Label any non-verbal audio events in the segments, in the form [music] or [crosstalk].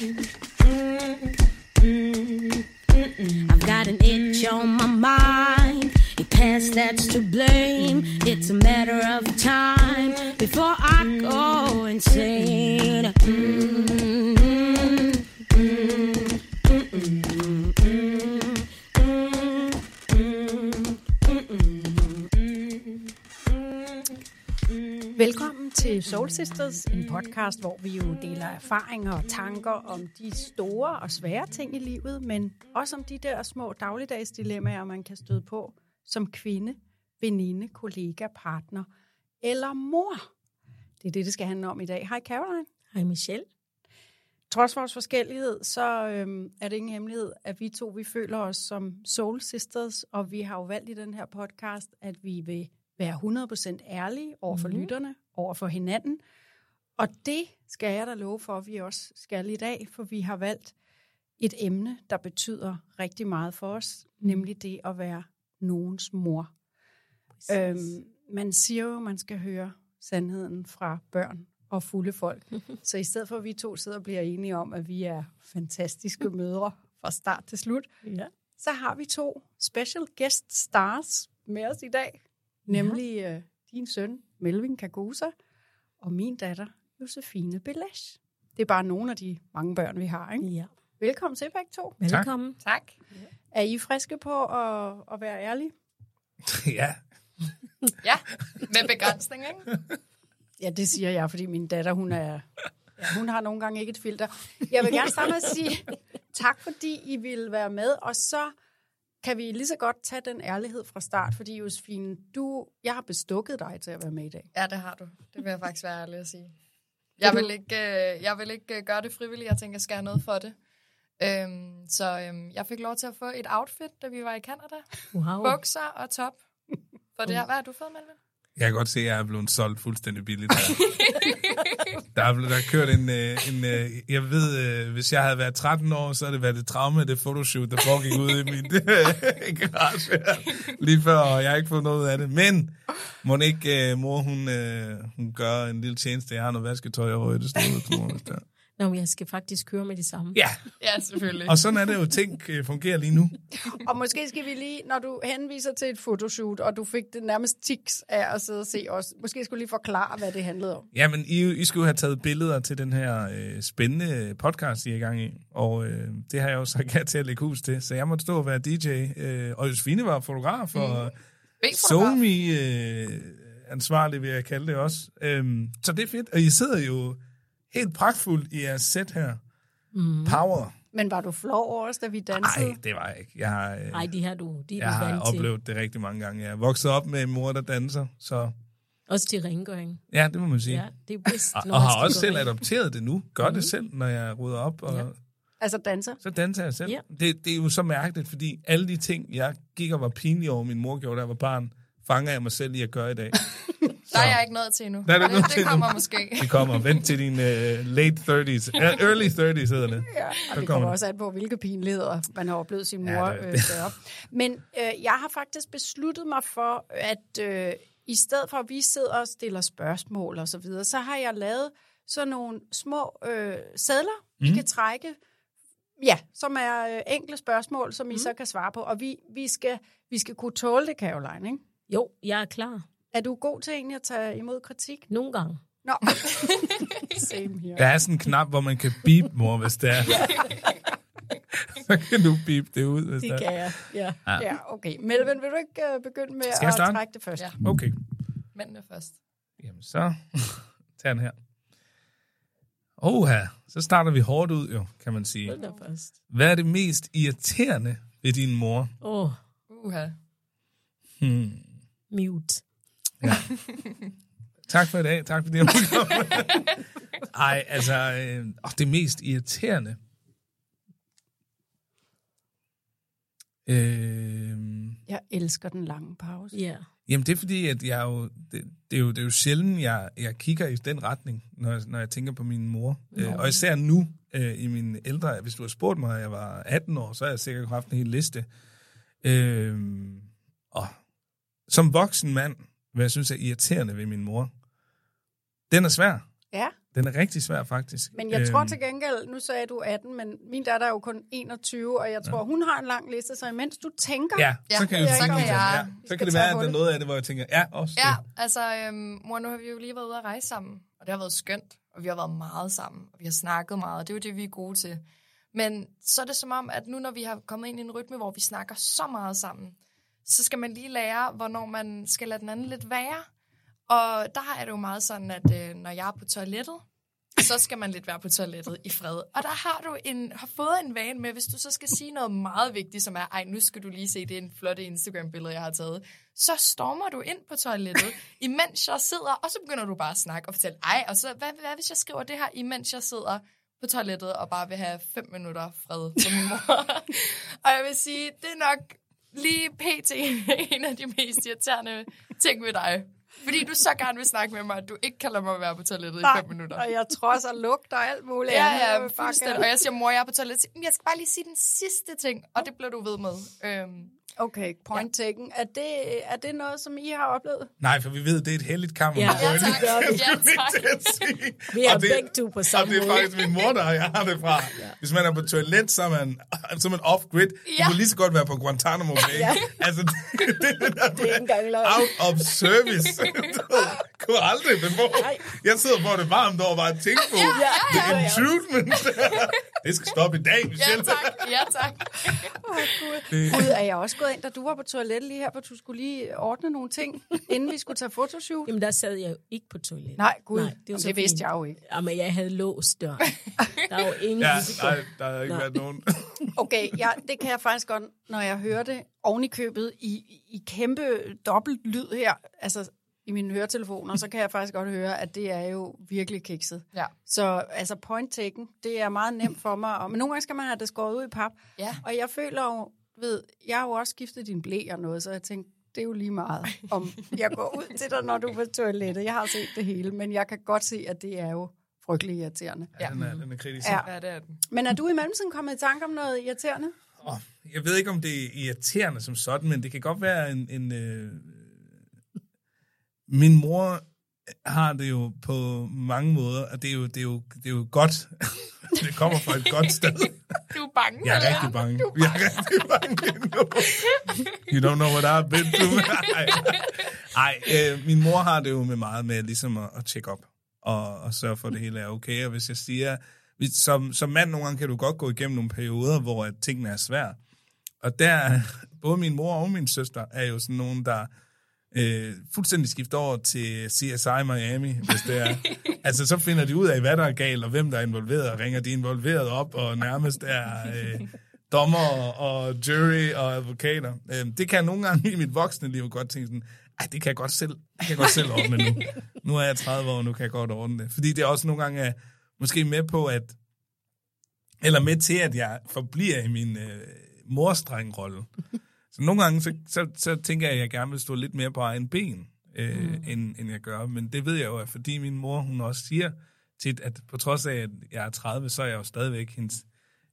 Mm-hmm. [laughs] Sisters, en podcast, hvor vi jo deler erfaringer og tanker om de store og svære ting i livet, men også om de der små dagligdags dilemmaer, man kan støde på som kvinde, veninde, kollega, partner eller mor. Det er det, det skal handle om i dag. Hej Caroline. Hej Michelle. Trods vores forskellighed, så øhm, er det ingen hemmelighed, at vi to vi føler os som Soul Sisters, og vi har jo valgt i den her podcast, at vi vil være 100% ærlige over for mm. lytterne, over for hinanden. Og det skal jeg da love for, at vi også skal i dag, for vi har valgt et emne, der betyder rigtig meget for os, nemlig det at være nogens mor. Øhm, man siger jo, at man skal høre sandheden fra børn og fulde folk. [laughs] Så i stedet for, at vi to sidder og bliver enige om, at vi er fantastiske [laughs] mødre fra start til slut, Ja. så har vi to special guest stars med os i dag. Nemlig øh, din søn, Melvin Kagusa, og min datter, Josefine Belash. Det er bare nogle af de mange børn, vi har. Ikke? ja. Velkommen til begge to. Velkommen. Tak. Er I friske på at, at være ærlige? [laughs] ja, Ja, med begrænsning, ikke? Ja, det siger jeg, fordi min datter, hun er... Ja, hun har nogle gange ikke et filter. Jeg vil gerne starte med at sige tak, fordi I ville være med, og så kan vi lige så godt tage den ærlighed fra start, fordi Josefine, du, jeg har bestukket dig til at være med i dag. Ja, det har du. Det vil jeg faktisk være ærlig at sige. Jeg vil ikke, øh, jeg vil ikke øh, gøre det frivilligt. Jeg tænker, jeg skal have noget for det. Øhm, så øhm, jeg fik lov til at få et outfit, da vi var i Canada. Wow. Bukser og top. For det her, hvad har du fået, Melvin? Jeg kan godt se, at jeg er blevet solgt fuldstændig billigt her. [laughs] Der er, blevet, der er kørt en, øh, en øh, jeg ved, øh, hvis jeg havde været 13 år, så havde det været det traume, det photoshoot, der foregik ude i min [laughs] garage lige før, og jeg har ikke fået noget af det. Men må ikke, mor, hun, hun gør en lille tjeneste, jeg har noget vasketøj over i det står Nå, men jeg skal faktisk køre med det samme. Ja, Ja, selvfølgelig. og sådan er det jo, ting øh, fungerer lige nu. [laughs] Og måske skal vi lige, når du henviser til et fotoshoot, og du fik det nærmest tiks af at sidde og se os, måske skulle lige forklare, hvad det handlede om. Jamen, I, I skulle have taget billeder til den her øh, spændende podcast, I er i gang i. Og øh, det har jeg jo sagt ja til at lægge hus til. Så jeg måtte stå og være DJ. Øh, og Josefine var fotograf, og mm. Somi øh, ansvarlig, vil jeg kalde det også. Øhm, så det er fedt. Og I sidder jo helt pragtfuldt i jeres sæt her. Mm. Power. Men var du flov over os, da vi dansede? Nej, det var jeg ikke. Jeg har, øh, Nej, de her du, de er jeg har vant til. oplevet det rigtig mange gange. Jeg er vokset op med en mor, der danser. Så Også til rengøring. ja, det må man sige. Ja, det er bedst, [laughs] Og, og har også selv rent. adopteret det nu. Gør mm. det selv, når jeg rydder op. Og, Ja. Altså danser. så danser jeg selv. Ja. Det, det er jo så mærkeligt, fordi alle de ting, jeg gik og var pinlig over, min mor gjorde, da jeg var barn, fanger jeg mig selv i at gøre i dag. [laughs] Der er jeg ikke nået til endnu. Der er det, til det kommer måske. Det kommer. Vent til din uh, late 30s. Uh, early 30s hedder det. Ja, og det kommer kommer det. også an på, hvilke pinligheder man har oplevet sin mor Ja, det- øh, gøre. Men øh, jeg har faktisk besluttet mig for, at øh, i stedet for, at vi sidder og stiller spørgsmål og så videre, så har jeg lavet sådan nogle små øh, sædler, mm. Vi kan trække, ja, som er øh, enkle spørgsmål, som I Mhm. så kan svare på. Og vi, vi, skal, vi skal kunne tåle det, Caroline, ikke? Jo, jeg er klar. Er du god til egentlig at tage imod kritik? Nogle gange. Nå, [laughs] same here. Der er sådan en knap, hvor man kan beep, mor, hvis det er. [laughs] så kan du beep det ud, hvis det, Det kan jeg, ja. Ja, okay. Melvin, vil du ikke uh, begynde med at starte? trække det først? Ja. Okay. Mændene først. Jamen, så [laughs] tager den her. Oha, så starter vi hårdt ud, jo, kan man sige. Hold da først. Hvad er det mest irriterende ved din mor? Åh, oh, Uha. Hmm. mute. [laughs] Tak for i dag. Tak fordi jeg måtte komme. [laughs] Ej, altså, øh, åh, det mest irriterende. Øh, Jeg elsker den lange pause. Ja. jamen, det er fordi, at jeg jo, det, det, er jo, det er jo sjældent, jeg, jeg kigger i den retning, når jeg, når jeg tænker på min mor. Øh, og især nu, øh, i min ældre, hvis du har spurgt mig, at jeg var 18 år, så har jeg sikkert haft en hel liste. Øh, og som voksen mand, hvad jeg synes er irriterende ved min mor, den er svær. Ja, Den er rigtig svær, faktisk. men jeg tror Øhm, til gengæld, nu sagde du 18, men min datter er jo kun 21, og jeg tror, hun har en lang liste, så imens du tænker, Ja, så Ja, kan, jeg, så kan jeg- ja, vi så kan det være, at der er noget af det, hvor jeg tænker, ja, også Ja, det. altså, øhm, mor, nu har vi jo lige været ude at rejse sammen, og det har været skønt, og vi har været meget sammen, og vi har snakket meget, og det er jo det, vi er gode til. Men så er det som om, at nu når vi har kommet ind i en rytme, hvor vi snakker så meget sammen, så skal man lige lære, hvornår man skal lade den anden lidt være. Og der er det jo meget sådan, at øh, når jeg er på toilettet, så skal man lidt være på toilettet i fred. Og der har du en, har fået en vane med, hvis du så skal sige noget meget vigtigt, som er, ej, nu skal du lige se, det en flotte Instagram-billede, jeg har taget. Så stormer du ind på toilettet, [laughs] imens jeg sidder, og så begynder du bare at snakke og fortælle, ej, og så, hvad, hvad hvis jeg skriver det her, imens jeg sidder på toilettet og bare vil have fem minutter fred på min mor. [laughs] og jeg vil sige, det er nok lige pt. [laughs] en af de mest irriterende ting ved dig. Fordi du så gerne vil snakke med mig, at du ikke kan lade mig være på toilettet i fem minutter. og jeg tror så lugter alt muligt Ja, ja, bare fuldstændig. Og jeg siger, mor, jeg er på toilettet. Jeg skal bare lige sige den sidste ting, og det bliver du ved med. Øhm, Okay, point taken. Er det, er det noget, som I har oplevet? Nej, for vi ved, det er et heldigt kammer. Ja. Ja, tak. [laughs] Ja. [laughs] Vi er Og det- begge to på Og samme det er faktisk min mor, der jeg har det fra. Hvis man er på toilet, så er man, så er man off-grid. Du Ja. kunne lige så godt være på Guantanamo Bay. Altså, det, [laughs] det, det, Det er engang løgn. out of service. Du kunne aldrig på. Jeg sidder på det varmt over bare at tænke på. ja, The ja. intrudement. Det skal stoppe i dag, ja, Michelle. tak. Ja, tak. Gud, er jeg også gået ind, da du var på toilettet lige her, hvor du skulle lige ordne nogle ting, inden vi skulle tage fotoshoot? Jamen, der sad jeg jo ikke på toilettet. Nej, Gud, Nej, det, var så det vidste jeg jo ikke. Jamen, jeg havde låst døren. Der er jo [laughs] ingen Ja, risiko. nej, der har ikke Nej. været nogen. [laughs] Okay, ja, det kan jeg faktisk godt, når jeg hører det oven i købet i, i kæmpe dobbelt lyd her, altså i mine høretelefoner, så kan jeg faktisk godt høre, at det er jo virkelig kikset. Ja. Så altså point taken, det er meget nemt for mig, og, men nogle gange skal man have det skåret ud i pap. Ja. Og jeg føler jo, ved, jeg har jo også skiftet din blæ og noget, så jeg tænkte, det er jo lige meget, om jeg går ud til dig, når du er på toilettet. Jeg har set det hele, men jeg kan godt se, at det er jo frygtelig irriterende. Ja, den er, den er kritisk. Ja. Ja, det er den. Men er du i mellemtiden kommet i tanke om noget irriterende? Oh, jeg ved ikke, om det er irriterende som sådan, men det kan godt være en... en øh... Min mor har det jo på mange måder, og det er jo, det er jo, det er jo godt. [laughs] det kommer fra et godt sted. Du er bange, Jeg er eller? rigtig bange. Jeg er rigtig bange nu. [laughs] You don't know what I've been through. [laughs] Ej, Ej øh, min mor har det jo med meget med ligesom at, at tjekke op og, og sørge for, at det hele er okay. Og hvis jeg siger, som, som mand nogle gange kan du godt gå igennem nogle perioder, hvor at tingene er svære. Og der, både min mor og min søster er jo sådan nogen, der øh, fuldstændig skifter over til CSI Miami, hvis det er. [laughs] altså, så finder de ud af, hvad der er galt, og hvem der er involveret, og ringer de involveret op, og nærmest er øh, dommer og, og jury og advokater. Øh, det kan jeg nogle gange i mit voksne liv godt tænke sådan, ej, det kan jeg godt selv, det kan jeg godt selv ordne nu. Nu er jeg 30 år, nu kan jeg godt ordne det. Fordi det er også nogle gange er måske med på, at eller med til, at jeg forbliver i min øh, morstrengrolle. Så nogle gange, så, så, så tænker jeg, at jeg gerne vil stå lidt mere på egen ben, øh, mm. end, end jeg gør. Men det ved jeg jo, at fordi min mor, hun også siger tit, at på trods af, at jeg er 30, så er jeg jo stadigvæk hendes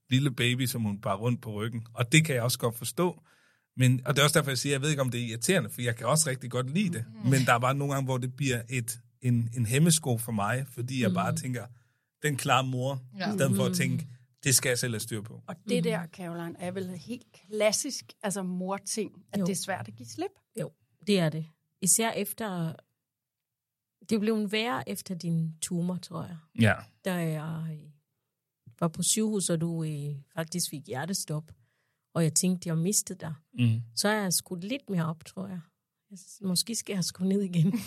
lille baby, som hun bare rundt på ryggen. Og det kan jeg også godt forstå. Men, og det er også derfor, jeg siger, at jeg ved ikke, om det er irriterende, for jeg kan også rigtig godt lide det. Mm. Men der er bare nogle gange, hvor det bliver et, en, en hemmesko for mig, fordi jeg bare tænker, den klare mor, ja. i stedet for at tænke, det skal jeg selv have styr på. Og det der, Caroline, er vel helt klassisk altså mor-ting, at Jo. det er svært at give slip. Jo, det er det. Især efter... Det blev værre efter din tumor, tror jeg. Ja. Da jeg øh, var på sygehus, og du øh, faktisk fik hjertestop, og jeg tænkte, jeg mistede dig, Mm. så er jeg skudt lidt mere op, tror jeg. Måske skal jeg sgu ned igen. [laughs]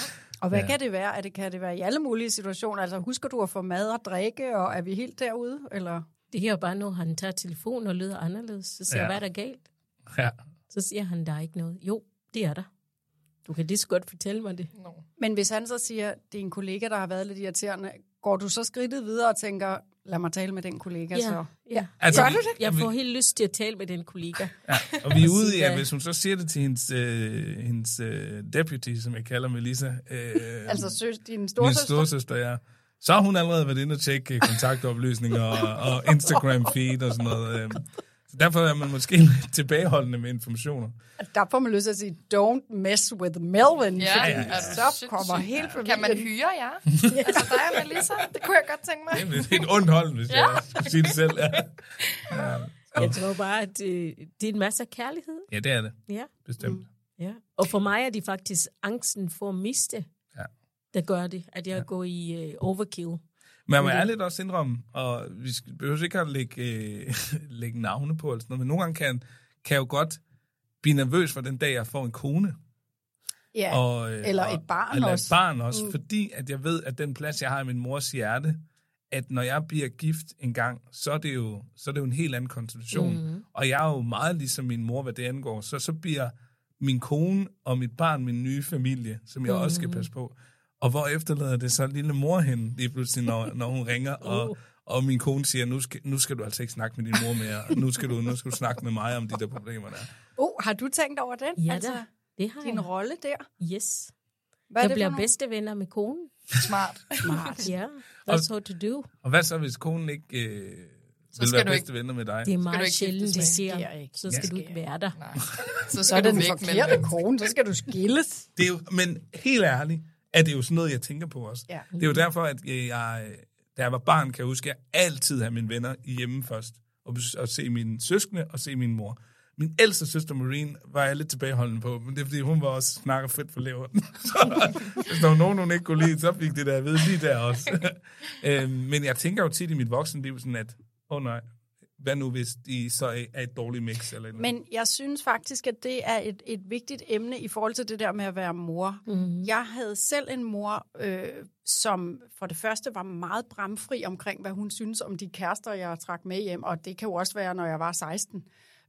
[laughs] Og hvad Ja. kan det være? Er det, kan det være i alle mulige situationer? Altså husker du at få mad og drikke, og er vi helt derude? Eller? Det her er bare, når han tager telefonen og lyder anderledes. Så siger Ja. jeg, hvad er der galt? ja. Så siger han, der er ikke noget. Jo, det er der. Du kan lige så godt fortælle mig det. No. Men hvis han så siger, det er en kollega, der har været lidt irriterende, går du så skridtet videre og tænker, lad mig tale med den kollega så? ja. Altså, Gør vi- du det? Jeg får helt lyst til at tale med den kollega. Ja, og vi er ude i, at hvis hun så siger det til hendes, øh, hendes øh, deputy, som jeg kalder Melissa, øh, Altså søs, din min storsøster? storsøster, ja, så har hun allerede været inde og tjekke kontaktoplysninger og, og Instagram-feed og sådan noget. Øh. Så derfor er man måske lidt [laughs] tilbageholdende med informationer. Der får man lyst til at sige, don't mess with Melvin, Ja, fordi ja, ja. så kommer hele familien. Kan man hyre jer? [laughs] altså dig og Melissa? Det kunne jeg godt tænke mig. Det er et ondt hold, hvis Ja. jeg skulle sige det selv. [laughs] Ja, Jeg tror bare, at øh, det er en masse af kærlighed. ja det er det, Ja. bestemt. ja. Og for mig er det faktisk angsten for at miste, Ja. der gør det, at jeg går i øh, overkill. Men jeg må ærligt også indrømme, og vi behøver ikke at lægge, øh, [laughs] lægge navne på, eller sådan noget, men nogle gange kan, kan jeg jo godt blive nervøs for den dag, jeg får en kone. Ja, Og, øh, eller og, et barn eller også. et barn også, mm. fordi at jeg ved, at den plads, jeg har i min mors hjerte, at når jeg bliver gift en gang, så er det jo, så er det jo en helt anden konstellation. Mm. Og jeg er jo meget ligesom min mor, hvad det angår. Så så bliver min kone og mit barn min nye familie, som jeg mm. også skal passe på. Og hvor efterlader det så lille mor hende lige pludselig, når, når hun ringer, og, og min kone siger, nu skal, nu skal du altså ikke snakke med din mor mere, nu skal, du, nu skal du snakke med mig om de der problemer der. Oh, har du tænkt over den? Ja altså, da, det har din jeg. rolle der? Yes. Hvad Jeg det bliver bedste venner med konen. Smart. Smart. Ja, that's what to do. Og hvad så, hvis konen ikke øh, vil skal være bedste venner med dig? Det er du meget ikke sjældent, det sker. Ikke. Så skal Ja. du ikke være der. Nej. Så Så skal er det du den forkerte kone, så skal du skilles. Det er jo, men helt ærligt, er det jo sådan noget, jeg tænker på også. Ja. Det er jo derfor, at jeg, da jeg var barn, kan jeg huske, at jeg altid havde mine venner hjemme først. Og, og se mine søskende og se min mor. Min ældste søster Marine var jeg lidt tilbageholdende på, men det er fordi, hun var også snakker fedt for leveren. [laughs] så hvis der var nogen, hun ikke kunne lide, så fik det der vide lige der også. [laughs] øhm, men jeg tænker jo tit i mit voksenliv sådan, at åh oh nej, hvad nu hvis de så er et dårligt mix? Eller noget? Men jeg synes faktisk, at det er et, et vigtigt emne i forhold til det der med at være mor. Mm. Jeg havde selv en mor, øh, som for det første var meget bramfri omkring, hvad hun synes om de kærester, jeg trak med hjem, og det kan jo også være, når jeg var 16.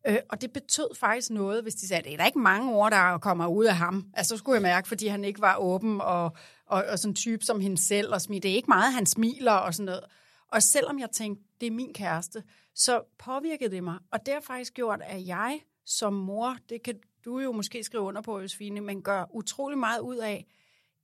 Øh, og det betød faktisk noget, hvis de sagde, det er der ikke mange ord, der kommer ud af ham. Altså, så skulle jeg mærke, fordi han ikke var åben og, og, og sådan en type som hende selv, og smil. det er ikke meget, han smiler og sådan noget. Og selvom jeg tænkte, det er min kæreste, så påvirkede det mig. Og det har faktisk gjort, at jeg som mor, det kan du jo måske skrive under på, Josefine, men gør utrolig meget ud af,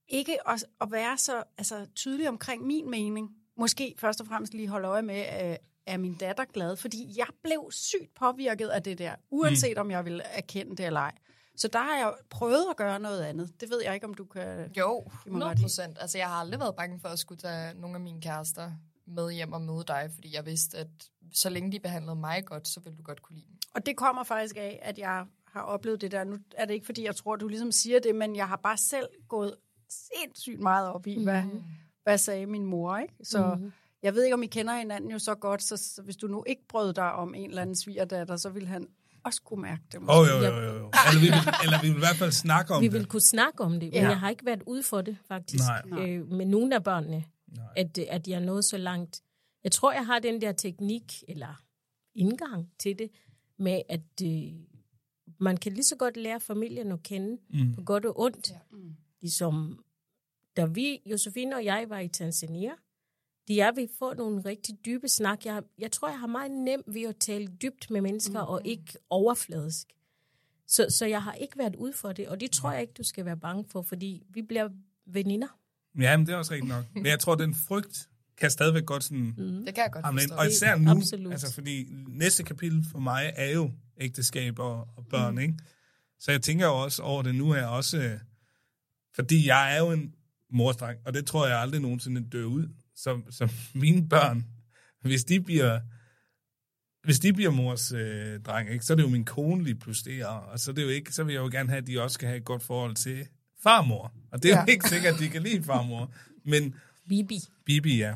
ikke at, at være så altså, tydelig omkring min mening. Måske først og fremmest lige holde øje med, øh, er min datter glad? Fordi jeg blev sygt påvirket af det der, uanset mm. om jeg ville erkende det eller ej. Så der har jeg prøvet at gøre noget andet. Det ved jeg ikke, om du kan... Jo, Det må 100 godt lide. procent. Altså, jeg har aldrig været bange for at skulle tage nogle af mine kærester med hjem og møde dig, fordi jeg vidste, at så længe de behandlede mig godt, så ville du godt kunne lide dem. Og det kommer faktisk af, at jeg har oplevet det der. Nu er det ikke, fordi jeg tror, du ligesom siger det, men jeg har bare selv gået sindssygt meget op i, mm. hvad, hvad sagde min mor, ikke? Så mm. jeg ved ikke, om I kender hinanden jo så godt, så, så hvis du nu ikke brød dig om en eller anden svigerdatter, så ville han også kunne mærke det. Åh, oh, jo, jo, jo, jo. Eller vi, vil, eller vi vil i hvert fald snakke om Vi det. vil kunne snakke om det, men Ja. jeg har ikke været ude for det, faktisk. Nej. Øh, med nogle af børnene, at, at jeg nået så langt. Jeg tror, jeg har den der teknik, eller indgang til det, med at øh, man kan lige så godt lære familien at kende, mm. på godt og ondt. Ja. Ligesom, da vi, Josefine og jeg, var i Tanzania, de er ved at få nogle rigtig dybe snak. Jeg, jeg tror, jeg har meget nemt ved at tale dybt med mennesker, mm. og ikke overfladisk. Så, så jeg har ikke været ude for det, og det tror jeg ikke, du skal være bange for, fordi vi bliver veninder. Ja, men det er også rigtigt nok. Men jeg tror, den frygt kan stadigvæk godt sådan... Mm. Det kan jeg godt hamle ind. Og især nu, Absolut. altså fordi næste kapitel for mig er jo ægteskab og, og børn, mm. ikke? Så jeg tænker jo også over det nu her også, øh, fordi jeg er jo en morstreng, og det tror jeg aldrig nogensinde dør ud. Så, så mine børn, hvis de bliver hvis de bliver mors øh, dreng, ikke, så er det jo min kone lige pludselig, og, og så, er det jo ikke, så vil jeg jo gerne have, at de også skal have et godt forhold til farmor. Og det er ja. jo ikke sikkert, at de kan lide farmor. Men Bibi. Bibi, ja.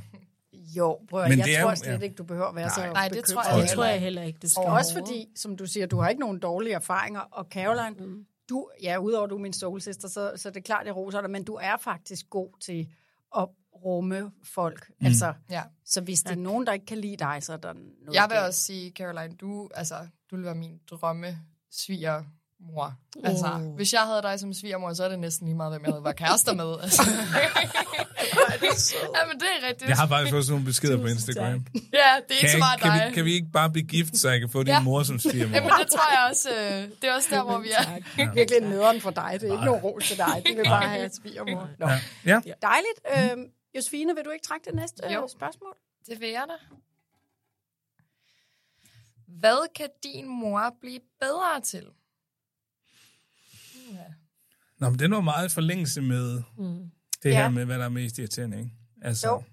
Jo, prøv, Men jeg det er tror jo- slet ja. ikke, du behøver at være Nej. så Nej, det bekymret. tror jeg Det tror jeg heller ikke, du skal. Og også fordi, som du siger, du har ikke nogen dårlige erfaringer. Og Caroline, mm. du, ja, udover du er min soulsister, så, så det er klart, jeg roser dig, men du er faktisk god til at rumme folk. Mm. Altså, Ja. så hvis det er nogen, der ikke kan lide dig, så er der noget Jeg vil galt. også sige, Caroline, du, altså, du vil være min drømme svigermor. Altså, Oh. hvis jeg havde dig som svigermor, så er det næsten lige meget, hvem jeg havde været kærester med. [laughs] Altså. [laughs] ja, men det er rigtigt. Jeg har faktisk også nogle beskeder på Instagram. Ja, det er ikke Kan, så meget kan, dig. vi, kan vi ikke bare blive gift, så jeg kan få din Ja. mor som svigermor? Jamen, det tror jeg også. Øh, det er også der, hvor vi er. Det er virkelig nederen for dig. Det er ikke nogen ros til dig. Det vil bare have svigermor. Nå. Ja. ja. Dejligt. Øhm, Josefine, vil du ikke trække det næste Jo. jo. spørgsmål? Det vil jeg da. Hvad kan din mor blive bedre til? Ja. Nå, men det er noget meget i forlængelse med Mm. Det Ja. her med, hvad der er mest irriterende, ikke? Altså, Jo.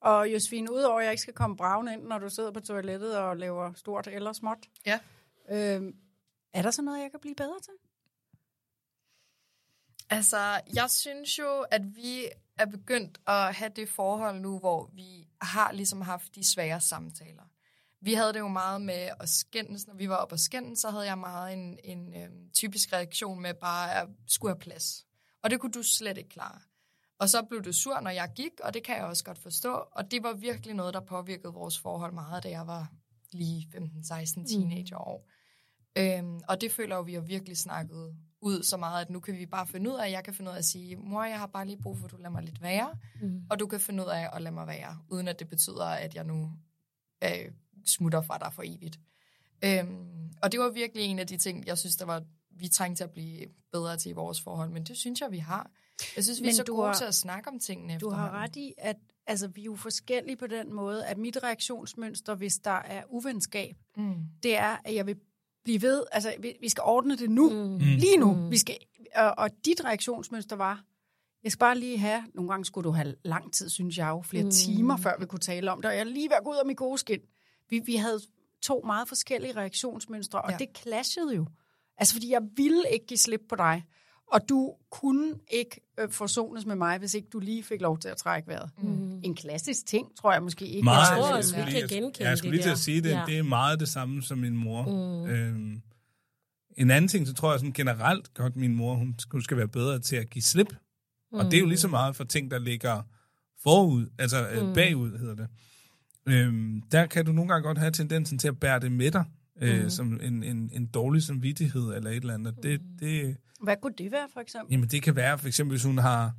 Og Josefine, udover at jeg ikke skal komme bravende ind, når du sidder på toilettet og laver stort eller småt, Ja. øhm, er der så noget, jeg kan blive bedre til? Altså, jeg synes jo, at vi er begyndt at have det forhold nu, hvor vi har ligesom haft de svære samtaler. Vi havde det jo meget med at skændes. Når vi var oppe og skændes, så havde jeg meget en, en øhm, typisk reaktion med bare at skulle have plads. Og det kunne du slet ikke klare. Og så blev du sur, når jeg gik, og det kan jeg også godt forstå. Og det var virkelig noget, der påvirkede vores forhold meget, da jeg var lige 15-16 teenagerår. Øhm, og det føler jo, vi har virkelig snakket ud så meget, at nu kan vi bare finde ud af, at jeg kan finde ud af at sige, mor, jeg har bare lige brug for, at du lader mig lidt være, Mm. og du kan finde ud af at lade mig være, uden at det betyder, at jeg nu øh, smutter fra dig for evigt. Øhm, og det var virkelig en af de ting, jeg synes, der var, vi trængte til at blive bedre til i vores forhold, men det synes jeg, vi har. Jeg synes, vi er Men så du gode har- til at snakke om tingene Du har ret i, at altså, vi er jo forskellige på den måde, at mit reaktionsmønster, hvis der er uvenskab, Mm. det er, at jeg vil blive ved, altså vi, vi skal ordne det nu, Mm. lige nu. Mm. Vi skal, og, og dit reaktionsmønster var, jeg skal bare lige have, nogle gange skulle du have lang tid, synes jeg jo, flere Mm. timer, før vi kunne tale om det, og jeg er lige ved at gå ud af mit gode skin. Vi, vi havde to meget forskellige reaktionsmønstre, og ja. det clashede jo. Altså, fordi jeg ville ikke give slip på dig, og du kunne ikke øh, forsones med mig, hvis ikke du lige fik lov til at trække vejret. Mm. En klassisk ting, tror jeg måske ikke. Meget. Jeg tror også, vi kan genkende Jeg skulle det lige til at sige det. Ja. Det er meget det samme som min mor. Mm. Øhm, en anden ting, så tror jeg sådan generelt godt, min mor, hun, hun skal være bedre til at give slip. Mm. Og det er jo lige så meget for ting, der ligger forud, altså mm. Mm. bagud hedder det. Øhm, der kan du nogle gange godt have tendensen til at bære det med dig, øh, Mm. som en, en, en dårlig samvittighed eller et eller andet. Det, det, Hvad kunne det være, for eksempel? Jamen det kan være, for eksempel hvis hun har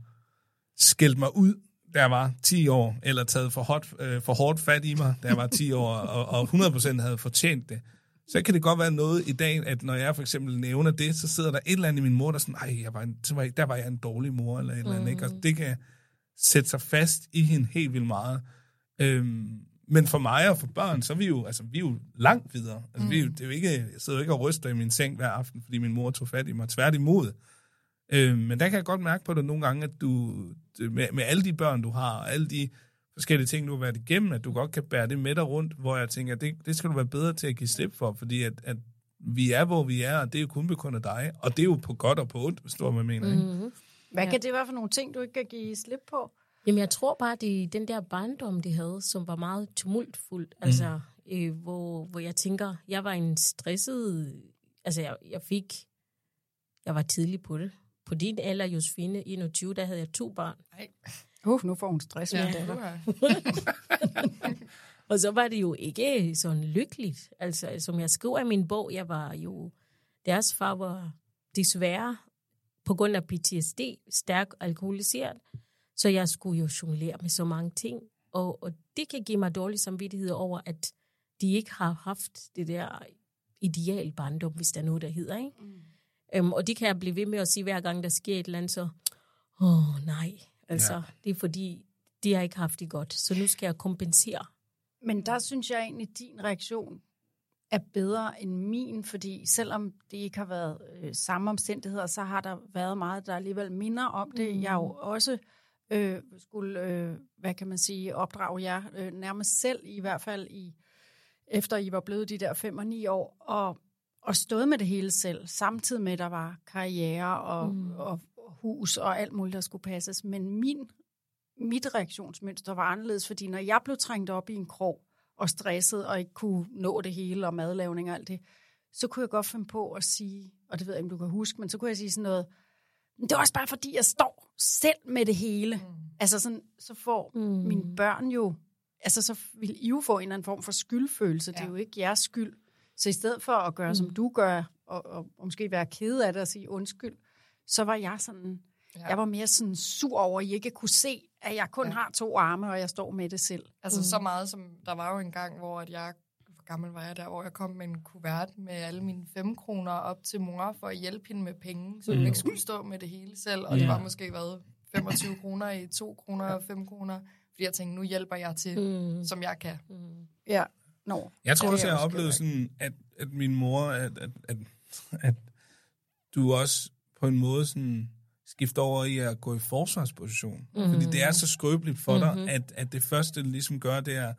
skældt mig ud, da jeg var 10 år, eller taget for, hot, øh, for hårdt fat i mig, da jeg var 10 år, og, og 100% havde fortjent det. Så kan det godt være noget i dag, at når jeg for eksempel nævner det, så sidder der et eller andet i min mor, der er sådan, ej, jeg var en, så var jeg, der var jeg en dårlig mor, eller et eller andet, ikke? Og det kan sætte sig fast i hende helt vildt meget. Øhm, men for mig og for børn, så er vi jo, altså, vi er jo langt videre. Altså, vi er jo, det er jo ikke, jeg sidder jo ikke og ryster i min seng hver aften, fordi min mor tog fat i mig. Tværtimod. Øh, men der kan jeg godt mærke på dig nogle gange, at du, med, med alle de børn, du har, og alle de forskellige ting, du har været igennem, at du godt kan bære det med dig rundt, hvor jeg tænker, at det, det skal du være bedre til at give slip for, fordi at, at vi er, hvor vi er, og det er jo kun på grund af dig, og det er jo på godt og på ondt, hvis du hvad jeg mener. Ikke? Mm. Hvad Ja. kan det være for nogle ting, du ikke kan give slip på? Jamen, jeg tror bare, det er den der barndom, de havde, som var meget tumultfuld. Mm. Altså, øh, hvor, hvor jeg tænker, jeg var en stresset... Altså, jeg, jeg fik... Jeg var tidlig på det. På din alder, Josefine, 21, der havde jeg to børn. Uh, nu får hun stress med Ja, uha. [laughs] Og så var det jo ikke sådan lykkeligt. Altså, som jeg skriver i min bog, jeg var jo... Deres far var desværre på grund af PTSD stærk alkoholiseret. Så jeg skulle jo jonglere med så mange ting. og, og det kan give mig dårlig samvittighed over, at de ikke har haft det der ideal barndom, hvis der er noget, der hedder. Ikke? Mm. Øhm, og de kan jeg blive ved med at sige, hver gang der sker et eller andet, så, åh oh, nej, altså, ja. det er fordi, de har ikke haft det godt, så nu skal jeg kompensere. Men der synes jeg egentlig, at din reaktion er bedre end min, fordi selvom det ikke har været øh, samme omstændigheder, så har der været meget, der alligevel minder om det. Mm. Jeg har jo også øh, skulle, øh, hvad kan man sige, opdrage jer øh, nærmest selv, i hvert fald i efter I var blevet de der 5 og 9 år, og, og stået med det hele selv, samtidig med, at der var karriere og, mm. og hus og alt muligt, der skulle passes. Men min, mit reaktionsmønster var anderledes, fordi når jeg blev trængt op i en krog og stresset og ikke kunne nå det hele og madlavning og alt det, så kunne jeg godt finde på at sige, og det ved jeg ikke, om du kan huske, men så kunne jeg sige sådan noget, det er også bare fordi, jeg står selv med det hele. Mm. Altså sådan, så får mm. mine børn jo altså så vil I jo få en eller anden form for skyldfølelse. Ja. Det er jo ikke jeres skyld. Så i stedet for at gøre, mm. som du gør, og, og, og måske være ked af det og sige undskyld, så var jeg sådan, ja. jeg var mere sådan sur over, at I ikke kunne se, at jeg kun ja. har to arme, og jeg står med det selv. Altså mm. så meget som, der var jo en gang, hvor at jeg, gammel var jeg der, hvor jeg kom med en kuvert med alle mine fem kroner op til mor, for at hjælpe hende med penge, så mm. hun ikke skulle stå med det hele selv, og det var måske været 25 kroner i 2 kroner og 5 kroner. Fordi jeg tænkte, nu hjælper jeg til, mm. som jeg kan. Mm. Ja. No. Jeg tror også, jeg har oplevet sådan, at, at min mor, at, at, at, at du også på en måde sådan skifter over i at gå i forsvarsposition. Mm. Fordi det er så skrøbeligt for mm-hmm. dig, at, at det første, det ligesom gør, det er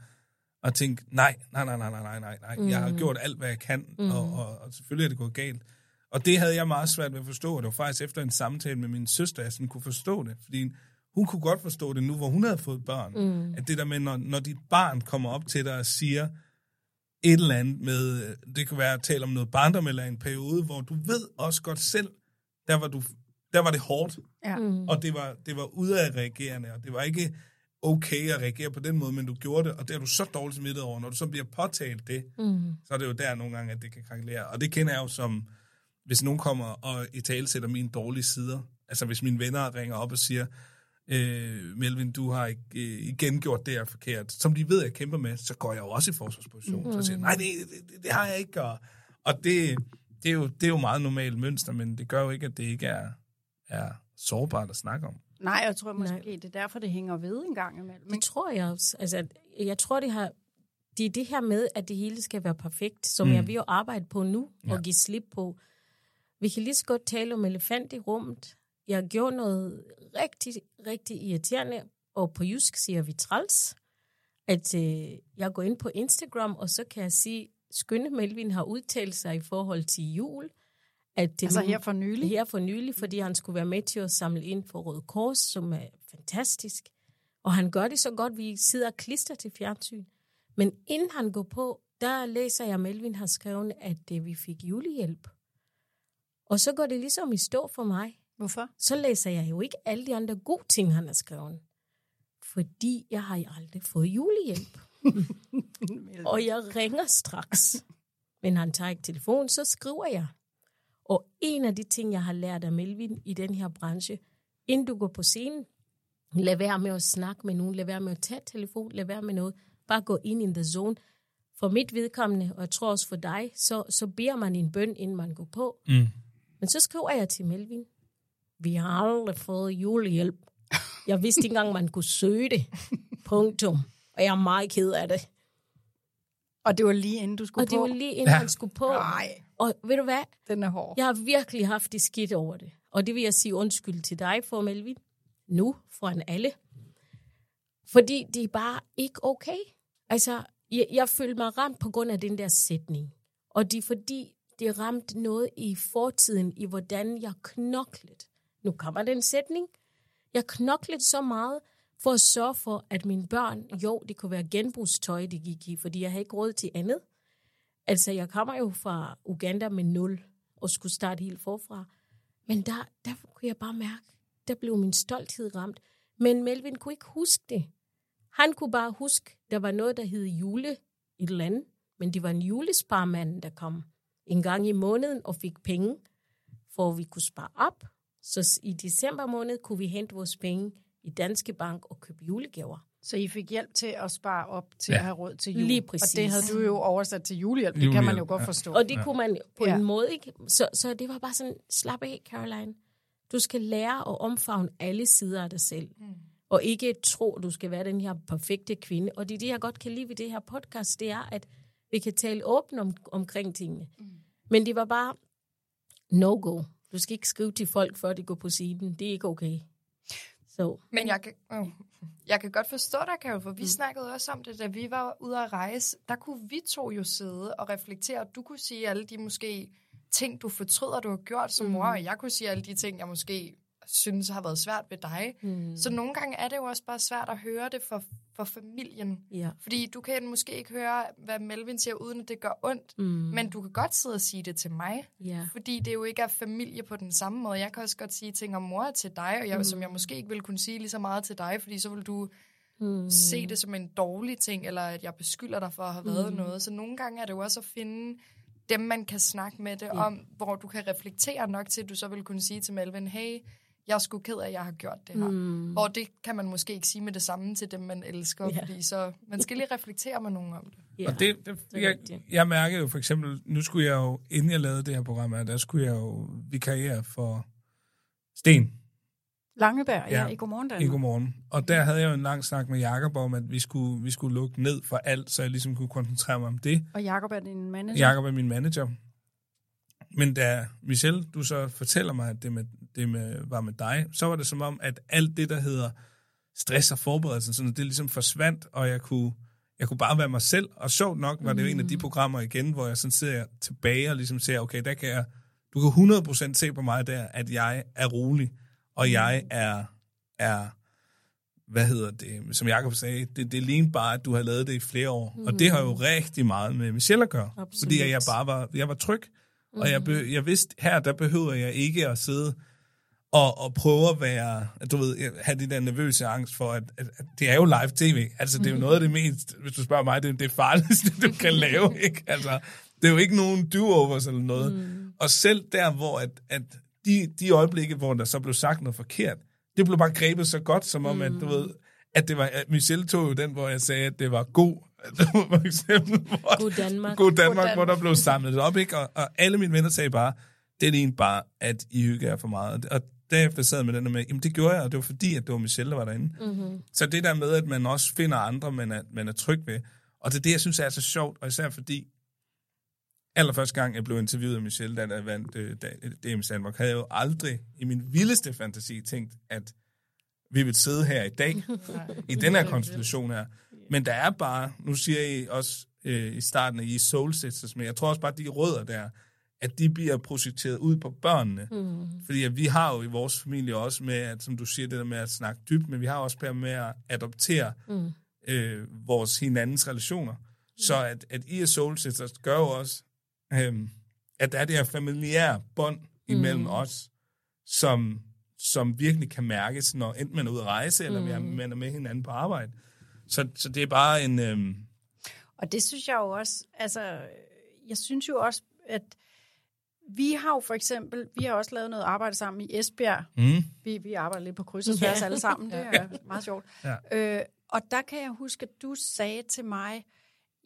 at tænke, nej, nej, nej, nej, nej, nej, nej. Mm. Jeg har gjort alt, hvad jeg kan, mm. og, og, og selvfølgelig er det gået galt. Og det havde jeg meget svært ved at forstå, og det var faktisk efter en samtale med min søster, jeg sådan kunne forstå det. Fordi hun kunne godt forstå det nu, hvor hun havde fået børn. Mm. At det der med, når, når dit barn kommer op til dig og siger et eller andet med, det kan være at tale om noget barndom eller en periode, hvor du ved også godt selv, der var, du, der var det hårdt. Ja. Mm. Og det var, det var udadreagerende, og det var ikke okay at reagere på den måde, men du gjorde det, og det er du så dårligt smittet over. Når du så bliver påtalt det, mm. så er det jo der nogle gange, at det kan kranklere. Og det kender jeg jo som, hvis nogen kommer og i tale sætter mine dårlige sider. Altså hvis mine venner ringer op og siger, øh, Melvin, du har ikke, øh, igen gjort det her forkert, som de ved, jeg kæmper med, så går jeg jo også i forsvarsposition. Mm. Så siger nej, det, det, det har jeg ikke. Og, og det, det, er jo, det er jo meget normalt mønster, men det gør jo ikke, at det ikke er, er sårbart at snakke om. Nej, jeg tror måske, Nej. det er derfor, det hænger ved en gang imellem. Det tror jeg også. Altså, jeg tror, det har det er det her med, at det hele skal være perfekt, som mm. jeg vil arbejde på nu ja. og give slip på. Vi kan lige så godt tale om elefant i rummet jeg gjorde noget rigtig, rigtig irriterende, og på jysk siger vi træls, at øh, jeg går ind på Instagram, og så kan jeg sige, Skønne Melvin har udtalt sig i forhold til jul. At, øh, altså her for nylig? Her for nylig, fordi han skulle være med til at samle ind for Røde Kors, som er fantastisk. Og han gør det så godt, vi sidder og klister til fjernsyn. Men inden han går på, der læser jeg, at Melvin har skrevet, at øh, vi fik julehjælp. Og så går det ligesom i stå for mig. Hvorfor? Så læser jeg jo ikke alle de andre gode ting, han har skrevet. Fordi jeg har aldrig fået julehjælp. [laughs] og jeg ringer straks. Men han tager ikke telefon, så skriver jeg. Og en af de ting, jeg har lært af Melvin i den her branche, inden du går på scenen, lad være med at snakke med nogen, lad være med at tage telefon, lad være med noget. Bare gå ind i the zone. For mit vedkommende, og jeg tror også for dig, så, så beder man en bøn, inden man går på. Mm. Men så skriver jeg til Melvin, vi har aldrig fået julehjælp. Jeg vidste ikke engang, man kunne søge det. Punktum. Og jeg er meget ked af det. Og det var lige inden du skulle og på? Og det var lige inden ja. han skulle på. Nej. Og ved du hvad? Den er hård. Jeg har virkelig haft det skidt over det. Og det vil jeg sige undskyld til dig for, Melvin. Nu, foran alle. Fordi det er bare ikke okay. Altså, jeg, jeg følte mig ramt på grund af den der sætning. Og det er fordi, det ramte noget i fortiden, i hvordan jeg knoklede nu kommer den sætning. Jeg knoklede så meget for at sørge for, at mine børn, jo, det kunne være genbrugstøj, de gik i, fordi jeg havde ikke råd til andet. Altså, jeg kommer jo fra Uganda med nul og skulle starte helt forfra. Men der, der kunne jeg bare mærke, der blev min stolthed ramt. Men Melvin kunne ikke huske det. Han kunne bare huske, der var noget, der hed jule i et land, men det var en julesparmand, der kom en gang i måneden og fik penge, for at vi kunne spare op så i december måned kunne vi hente vores penge i Danske Bank og købe julegaver. Så I fik hjælp til at spare op til Ja. at have råd til jul. Lige Og præcis. det havde du jo oversat til julehjælp. Det kan man jo godt ja. forstå. Og det kunne man på Ja. en måde ikke. Så, så det var bare sådan, slap af, Caroline. Du skal lære at omfavne alle sider af dig selv. Mm. Og ikke tro, at du skal være den her perfekte kvinde. Og det er det, jeg godt kan lide ved det her podcast, det er, at vi kan tale åbent om, omkring tingene. Mm. Men det var bare no-go. Du skal ikke skrive til folk, før de går på siden. Det er ikke okay. Så Men jeg kan, øh, jeg kan godt forstå dig, Karo, for vi mm. snakkede også om det, da vi var ude at rejse. Der kunne vi to jo sidde og reflektere. Du kunne sige alle de måske ting, du fortryder, du har gjort som mor, og jeg kunne sige alle de ting, jeg måske synes har været svært ved dig. Mm. Så nogle gange er det jo også bare svært at høre det for, for familien. ja. Fordi du kan måske ikke høre, hvad Melvin siger, uden at det gør ondt. Mm. Men du kan godt sidde og sige det til mig. Ja. Fordi det jo ikke er familie på den samme måde. Jeg kan også godt sige ting om mor til dig, og jeg, mm. som jeg måske ikke ville kunne sige lige så meget til dig, fordi så vil du mm. se det som en dårlig ting, eller at jeg beskylder dig for at have været Mm. noget. Så nogle gange er det jo også at finde dem, man kan snakke med det om, hvor du kan reflektere nok til, at du så vil kunne sige til Melvin, hey, jeg er sgu ked af, at jeg har gjort det her. Mm. Hvor det kan man måske ikke sige med det samme til dem, man elsker, Ja. fordi så man skal lige reflektere med nogen om det. ja. Og det, det, det jeg, rigtigt. jeg mærkede jo for eksempel, nu skulle jeg jo, inden jeg lavede det her program, her, der skulle jeg jo vikariere for Sten Langeberg, ja, Ja. i Godmorgen i Danmark. Godmorgen. Og der havde jeg jo en lang snak med Jakob om, at vi skulle, vi skulle lukke ned for alt, så jeg ligesom kunne koncentrere mig om det. Og Jakob er din manager. Jakob er min manager. Men da Michelle, du så fortæller mig, at det, med, det med, var med dig, så var det som om, at alt det, der hedder stress og forberedelse, sådan, det ligesom forsvandt, og jeg kunne, jeg kunne bare være mig selv. Og sjovt nok var det jo en af de programmer igen, hvor jeg sådan sidder tilbage og ligesom ser, okay, der kan jeg, du kan 100% se på mig der, at jeg er rolig, og jeg er, er hvad hedder det, som Jacob sagde, det, det lignede bare, at du har lavet det i flere år. Mm. Og det har jo rigtig meget med Michelle at gøre. Absolut. Fordi jeg bare var, jeg var tryg. Mm. Og jeg, be, jeg vidste, her der behøver jeg ikke at sidde og, og prøve at være, du ved, have det der nervøse angst for, at, at, at det er jo live tv. Altså, det er jo noget af det mest, hvis du spørger mig, det, det er farligste, du kan [laughs] lave, ikke? Altså, det er jo ikke nogen do-overs eller noget. Mm. Og selv der, hvor at, at de, de øjeblikke, hvor der så blev sagt noget forkert, det blev bare grebet så godt, som om, mm. at du ved, at det var, at Michelle tog jo den, hvor jeg sagde, at det var god, [laughs] for eksempel, hvor, God Danmark. God Danmark, hvor der blev samlet det op, ikke? Og, og alle mine venner sagde bare, det er bare, at I hygger jer for meget. Og derefter sad jeg med den der med, jamen det gjorde jeg, og det var fordi, at det var Michelle, der var derinde. Mm-hmm. Så det der med, at man også finder andre, man er, man er tryg ved, og det er det, jeg synes er så sjovt, og især fordi, allerførste gang, jeg blev interviewet af Michelle, da jeg vandt øh, DM Sandmark, havde jeg jo aldrig i min vildeste fantasi tænkt, at vi vil sidde her i dag, [laughs] i den her konstellation her. Men der er bare, nu siger I også øh, i starten, at I er soul sisters, men jeg tror også bare, at de rødder der, at de bliver projekteret ud på børnene. Mm. Fordi at vi har jo i vores familie også med, at, som du siger, det der med at snakke dybt, men vi har også med at adoptere mm. øh, vores hinandens relationer. Så at, at I er soul sisters gør jo også, øh, at der er det her familiære bånd imellem mm. os, som, som virkelig kan mærkes, når enten man er ude at rejse, eller mm. man er med hinanden på arbejde. Så, så det er bare en... Øh, Og det synes jeg jo også, altså, jeg synes jo også, at vi har jo for eksempel, vi har også lavet noget arbejde sammen i Esbjerg. mm, Vi, vi arbejder lidt på kryds og tværs alle sammen, det er meget sjovt. Ja. Øh, og der kan jeg huske, at du sagde til mig,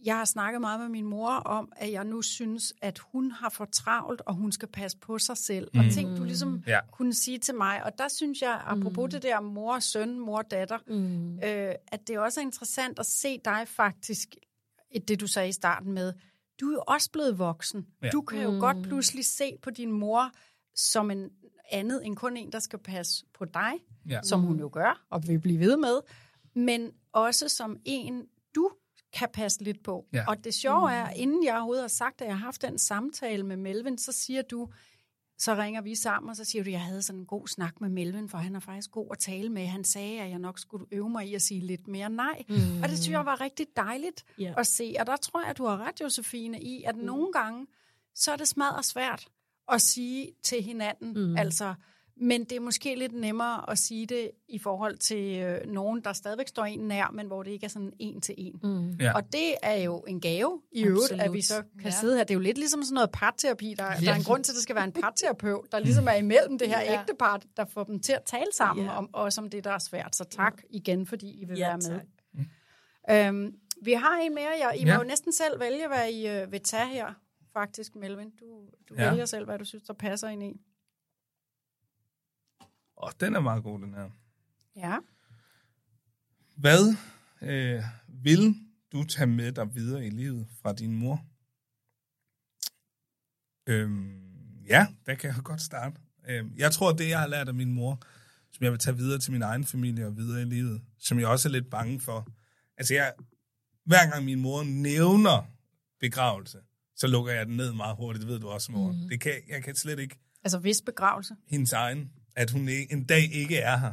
jeg har snakket meget med min mor om, at jeg nu synes, at hun har for travlt, og hun skal passe på sig selv. Mm. Og ting, du ligesom Ja. kunne sige til mig. Og der synes jeg, apropos mm. det der mor søn, mor og datter, mm. øh, at det også er interessant at se dig faktisk, det du sagde i starten med, du er jo også blevet voksen. Ja. Du kan jo mm. godt pludselig se på din mor som en andet end kun en, der skal passe på dig, Ja. som hun jo gør og vil blive ved med, men også som en, kan passe lidt på. Ja. Og det sjove er, inden jeg overhovedet har sagt, at jeg har haft den samtale med Melvin, så siger du, så ringer vi sammen, og så siger du, jeg havde sådan en god snak med Melvin, for han er faktisk god at tale med. Han sagde, at jeg nok skulle øve mig i at sige lidt mere nej. Mm. Og det synes jeg var rigtig dejligt Ja. at se. Og der tror jeg, at du har ret, Josefine, i, at mm. nogle gange, så er det smadret svært at sige til hinanden, mm. altså, men det er måske lidt nemmere at sige det i forhold til øh, nogen, der stadigvæk står en nær, men hvor det ikke er sådan en til en. Mm. Ja. Og det er jo en gave i øvrigt, Absolut. at vi så kan Ja. ja. sidde her. Det er jo lidt ligesom sådan noget parterapi. Der, der er en grund til, at der skal være en parterapeut, der ligesom er imellem det her Ja. [laughs] ja. ægtepar, der får dem til at tale sammen, Ja. ja. om, også om det, der er svært. Så tak igen, fordi I vil Ja, være med. tak. Øhm, vi har en mere. Jeg, I Ja. må jo næsten selv vælge, hvad I øh, vil tage her, faktisk, Melvin. Du, du Ja. vælger selv, hvad du synes, der passer ind i. Åh, den er meget god, den her. Ja. Hvad øh, vil du tage med dig videre i livet fra din mor? Øhm, ja, der kan jeg godt starte. Øhm, jeg tror, det jeg har lært af min mor, som jeg vil tage videre til min egen familie og videre i livet, som jeg også er lidt bange for. Altså, jeg, hver gang min mor nævner begravelse, så lukker jeg den ned meget hurtigt, det ved du også, mor. Mm. Det kan, jeg kan slet ikke Altså, hvis begravelse. hendes egen, at hun ikke- en dag ikke er her.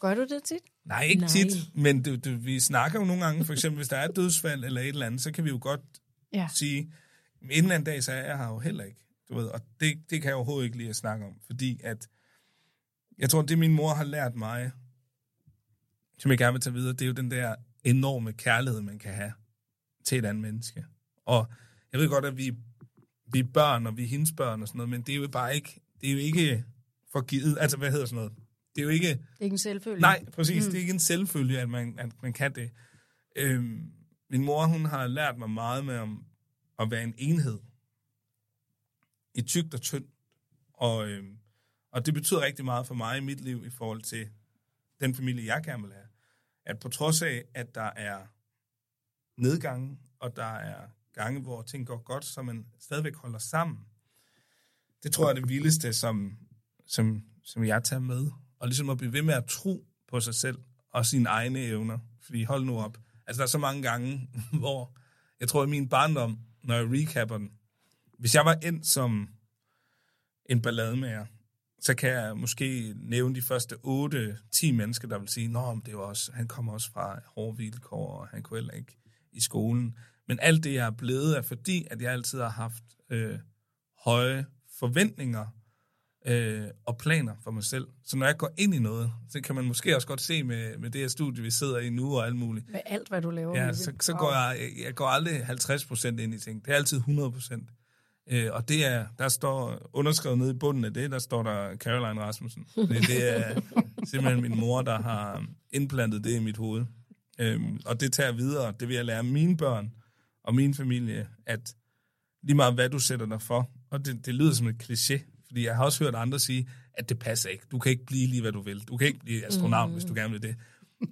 Gør du det tit? Nej, ikke Nej. Nej. tit, men du, du, vi snakker jo nogle gange, for eksempel hvis der er et dødsfald eller et eller andet, så kan vi jo godt Ja. sige, en eller anden dag, så er jeg her jo heller ikke. Du ved, og det, det kan jeg overhovedet ikke lide at snakke om, fordi at, jeg tror, det min mor har lært mig, som jeg gerne vil tage videre, det er jo den der enorme kærlighed, man kan have til et andet menneske. Og jeg ved godt, at vi, vi er børn, og vi er hendes børn og sådan noget, men det er jo bare ikke, det er jo ikke forgivet, altså hvad hedder sådan noget? Det er jo ikke, Det er ikke en selvfølge. Nej, præcis. Mm. Det er ikke en selvfølge, at man, at man kan det. Øhm, min mor, hun har lært mig meget med om, at være en enhed. I tygt og tyndt. Og, øhm, og det betyder rigtig meget for mig i mit liv i forhold til den familie, jeg gerne vil have. At på trods af, at der er nedgange, og der er gange, hvor ting går godt, så man stadigvæk holder sammen. Det tror jeg er det vildeste, som, som, som jeg tager med. Og ligesom at blive ved med at tro på sig selv og sine egne evner. Fordi hold nu op. Altså der er så mange gange, [laughs] hvor jeg tror i min barndom, når jeg recapper den, hvis jeg var endt som en ballademager, så kan jeg måske nævne de første 8-10 mennesker, der vil sige, Nå, det var også, han kommer også fra hårde vilkår, og han kunne heller ikke i skolen. Men alt det, jeg er blevet, er fordi, at jeg altid har haft øh, høje forventninger øh, og planer for mig selv. Så når jeg går ind i noget, så kan man måske også godt se med, med det her studie, vi sidder i nu og alt muligt, Med alt, hvad du laver. Ja, så, så går jeg, jeg går aldrig 50% ind i ting. Det er altid 100%. Øh, og det er, der står underskrevet nede i bunden af det, der står der Caroline Rasmussen. Det, det er simpelthen min mor, der har indplantet det i mit hoved. Øhm, og det tager jeg videre. Det vil jeg lære mine børn og min familie, at lige meget hvad du sætter dig for, og det, det lyder som et kliché, fordi jeg har også hørt andre sige, at det passer ikke. Du kan ikke blive lige, hvad du vil. Du kan ikke blive astronaut, mm. hvis du gerne vil det.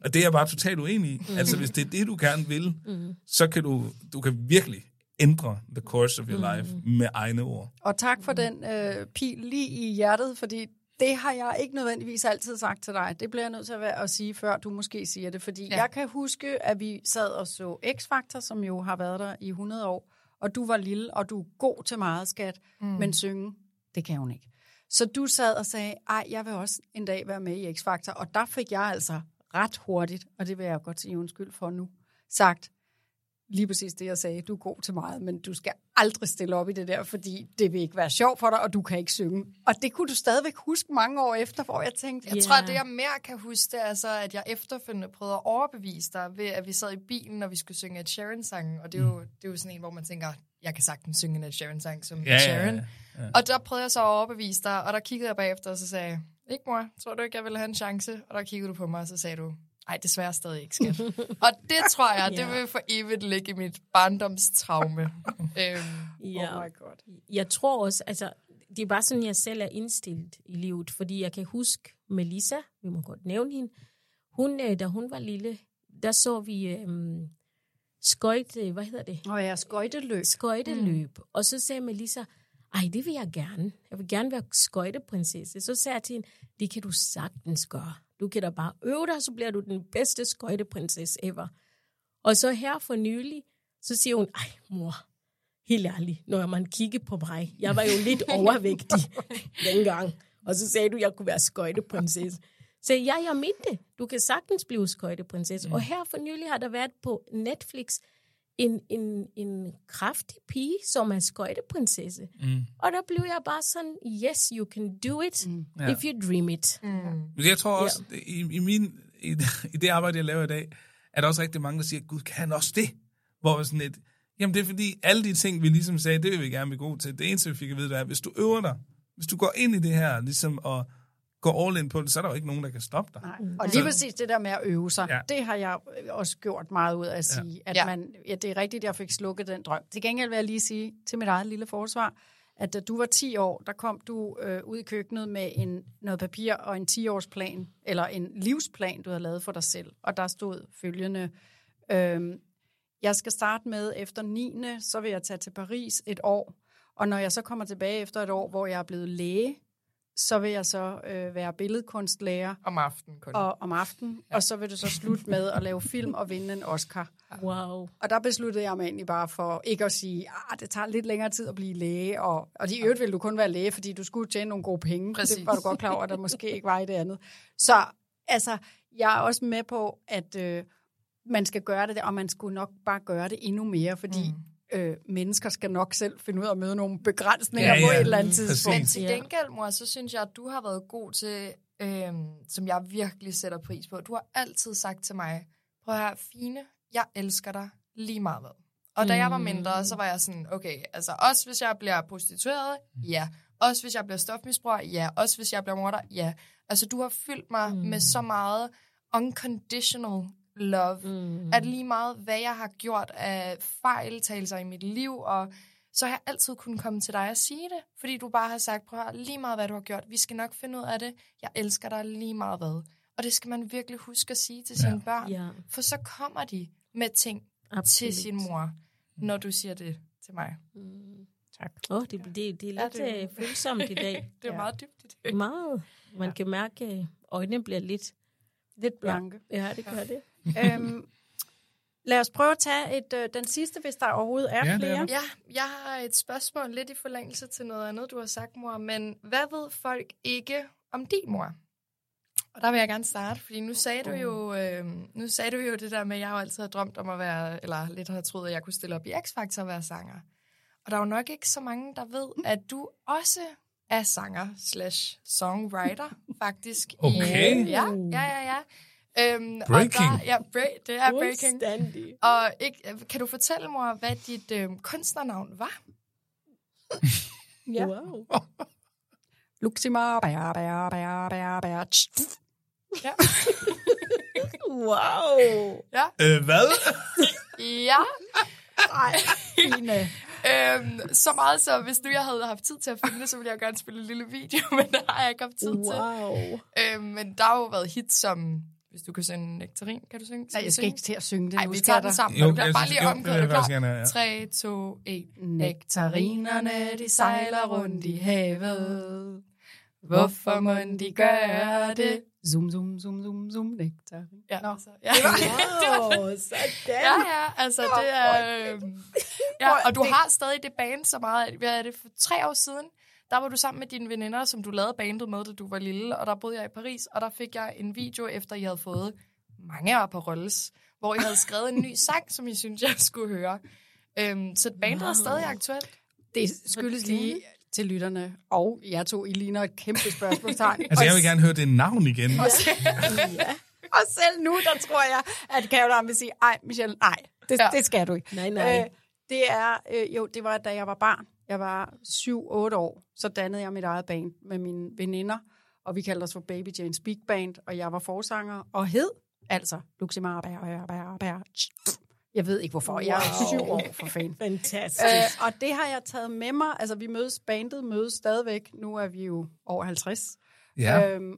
Og det er jeg bare totalt uenig i. Mm. Altså, hvis det er det, du gerne vil, mm. så kan du, du kan virkelig ændre the course of your life med egne ord. Og tak for den øh, pil lige i hjertet, fordi det har jeg ikke nødvendigvis altid sagt til dig. Det bliver jeg nødt til at, være, at sige, før du måske siger det. Fordi ja. jeg kan huske, at vi sad og så X-Factor, som jo har været der i 100 år, og du var lille, og du er god til meget, skat, mm. men synge, det kan hun ikke. Så du sad og sagde, ej, jeg vil også en dag være med i X-Factor, og der fik jeg altså ret hurtigt, og det vil jeg godt sige undskyld for nu, sagt, lige præcis det, jeg sagde. Du er god til meget, men du skal aldrig stille op i det der, fordi det vil ikke være sjovt for dig, og du kan ikke synge. Og det kunne du stadigvæk huske mange år efter, hvor jeg tænkte, Jeg tror, det jeg mere kan huske, det er så, at jeg efterfølgende prøvede at overbevise dig ved, at vi sad i bilen, og vi skulle synge et Sharon-sang. Og det er, jo, det er jo sådan en, hvor man tænker, jeg kan sagtens synge en Ed Sheeran-sang som Ja, Ed ja, ja, ja. Og der prøvede jeg så at overbevise dig, og der kiggede jeg bagefter, og så sagde ikke mor, tror du ikke, jeg ville have en chance? Og der kiggede du på mig, og så sagde du, ej, desværre stadig ikke, skat. [laughs] og det tror jeg, det Ja. vil for evigt ligge i mit barndomstraume. [laughs] øhm, Ja. oh my god. Jeg tror også, altså, det er bare sådan, jeg selv er indstillet i livet, fordi jeg kan huske Melissa, vi må godt nævne hende, hun, øh, da hun var lille, der så vi øhm, skøjt, øh, hvad hedder det? Og jeg skøjteløb. Skøjteløb. Mm. Og så sagde Melissa, ej, det vil jeg gerne. Jeg vil gerne være skøjteprinsesse. Så sagde jeg til hende, det kan du sagtens gøre. Du kan da bare øve dig, så bliver du den bedste skøjteprinsesse ever. Og så her for nylig, så siger hun, ej mor, helt ærligt, når man kigger på mig, jeg var jo lidt [laughs] overvægtig dengang, og så sagde du, jeg kunne være skøjteprinsesse. Så ja, jeg mente. Du kan sagtens blive skøjteprinsesse. Mm. Og her for nylig har der været på Netflix en, en, en kraftig pige, som er skøjteprinsesse. Mm. Og der blev jeg bare sådan, yes, you can do it, mm. Ja. if you dream it. Mm. Jeg tror også, ja. i, i, min, i, [laughs] i det arbejde, jeg laver i dag, er der også rigtig mange, der siger, Gud, kan han også det? Hvor sådan et, jamen det er fordi, alle de ting, vi ligesom sagde, det vil vi gerne blive gode til. Det eneste, vi fik at vide, det er, hvis du øver dig, hvis du går ind i det her, ligesom og går all in på det, så er der jo ikke nogen, der kan stoppe dig. Nej. Og lige præcis det der med at øve sig, Ja. ja. det har jeg også gjort meget ud af at sige, ja. at Ja. man, ja, det er rigtigt, jeg fik slukket den drøm. Til gengæld vil jeg lige sige til mit eget lille forsvar, at da du var 10 år, der kom du øh, ud i køkkenet med en, noget papir og en 10-årsplan, eller en livsplan, du havde lavet for dig selv. Og der stod følgende, øh, jeg skal starte med efter 9. så vil jeg tage til Paris et år. Og når jeg så kommer tilbage efter et år, hvor jeg er blevet læge, så vil jeg så øh, være billedkunstlærer Om aftenen kun. og, om aftenen, ja. og så vil du så slutte med at lave film og vinde en Oscar. Wow. Og der besluttede jeg mig egentlig bare for ikke at sige, at det tager lidt længere tid at blive læge, og, og i øvrigt ville du kun være læge, fordi du skulle tjene nogle gode penge. Præcis. Det var du godt klar over, at der måske ikke var i det andet. Så altså, jeg er også med på, at øh, man skal gøre det, og man skulle nok bare gøre det endnu mere, fordi mm. Øh, mennesker skal nok selv finde ud af at møde nogle begrænsninger Ja, ja, på et eller andet tidspunkt. Men til gengæld, mor, så synes jeg, at du har været god til, øhm, som jeg virkelig sætter pris på. Du har altid sagt til mig, prøv at høre, Fine, jeg elsker dig lige meget hvad. Og da jeg var mindre, så var jeg sådan, okay, altså også hvis jeg bliver prostitueret, ja. Også hvis jeg bliver stofmisbruger, ja. Også hvis jeg bliver morder, ja. Altså du har fyldt mig mm. med så meget unconditional love, mm. at lige meget hvad jeg har gjort af fejltagelser i mit liv, og så har jeg altid kunnet komme til dig og sige det, fordi du bare har sagt, prøv at lige meget hvad du har gjort, vi skal nok finde ud af det, jeg elsker dig lige meget hvad. Og det skal man virkelig huske at sige til sine børn, Ja. for så kommer de med ting Absolut. til sin mor, når du siger det til mig. Tak. Åh, oh, det, det, det er Ja, lidt det- det... [laughs] følsomt i dag. [laughs] Det er Ja. meget dybt i det. Meget. Man kan mærke, at øjnene bliver lidt... Lidt blanke. Ja, det gør det. Øhm, lad os prøve at tage et, øh, den sidste, hvis der overhovedet er Ja, det er flere. der. Ja, jeg har et spørgsmål lidt i forlængelse til noget andet, du har sagt, mor. Men hvad ved folk ikke om din mor? Og der vil jeg gerne starte, fordi nu sagde du jo, øh, nu sagde du jo det der med, at jeg jo altid har drømt om at være, eller lidt har troet, at jeg kunne stille op i X-Factor og være sanger. Og der er jo nok ikke så mange, der ved, at du også er sanger slash songwriter, [laughs] faktisk. Okay. I, ja, ja, ja, ja. Øhm, og Breaking. Der, ja, bra- det er breaking. Og ikke, kan du fortælle mig, hvad dit øh, kunstnernavn var? Ja. Wow. [laughs] Luxima. Ja. wow. ja. Øh, hvad? ja. Ej, Line. Øhm, så meget så, hvis nu jeg havde haft tid til at finde det, så ville jeg gerne spille en lille video, [laughs] men det har jeg ikke haft tid til. Wow. Øhm, men der har jo været hits som, hvis du kan synge Nektarin, kan du synge? Nej, jeg skal ikke til at synge det Nej, nu. vi skal tager den sammen. Jo, Jo, jeg bare lige det Er du klar? gerne have, 3, 2, 1. Nektarinerne, de sejler rundt i havet. Hvorfor må de gøre det? Zoom, zoom, zoom, zoom, zoom, nektarin. Ja, Nå. altså, [laughs] ja. [laughs] Wow, sådan. Ja, ja, altså det er... Øh, ja, og du har stadig det band så meget. Hvad er det, for tre år siden, der var du sammen med dine veninder, som du lavede bandet med, da du var lille, og der boede jeg i Paris, og der fik jeg en video, efter I havde fået mange år på Rolls, hvor I havde skrevet en ny [laughs] sang, som I synes, jeg skulle høre. Øhm, så bandet wow. er stadig aktuelt. Det skyldes lige til lytterne, og jeg to, I ligner et kæmpe spørgsmålstegn. [laughs] Altså, jeg vil gerne høre det navn igen. Og selv nu, der tror jeg, at Caroline vil sige, ej, Michelle, nej, det, Ja. ja. det skal du ikke. Nej, nej. Øh, det er, øh, jo, det var, da jeg var barn. Jeg var 7-8 år, så dannede jeg mit eget band med mine veninder, og vi kaldte os for Baby Jane's Big Band, og jeg var forsanger, og hed altså Luximar Bær, Bær, Bær, Bær. Jeg ved ikke hvorfor, jeg er syv år for fan. Fantastisk. Øh, og det har jeg taget med mig. Altså, vi mødes, bandet mødes stadigvæk. Nu er vi jo over 50. Ja. Øhm,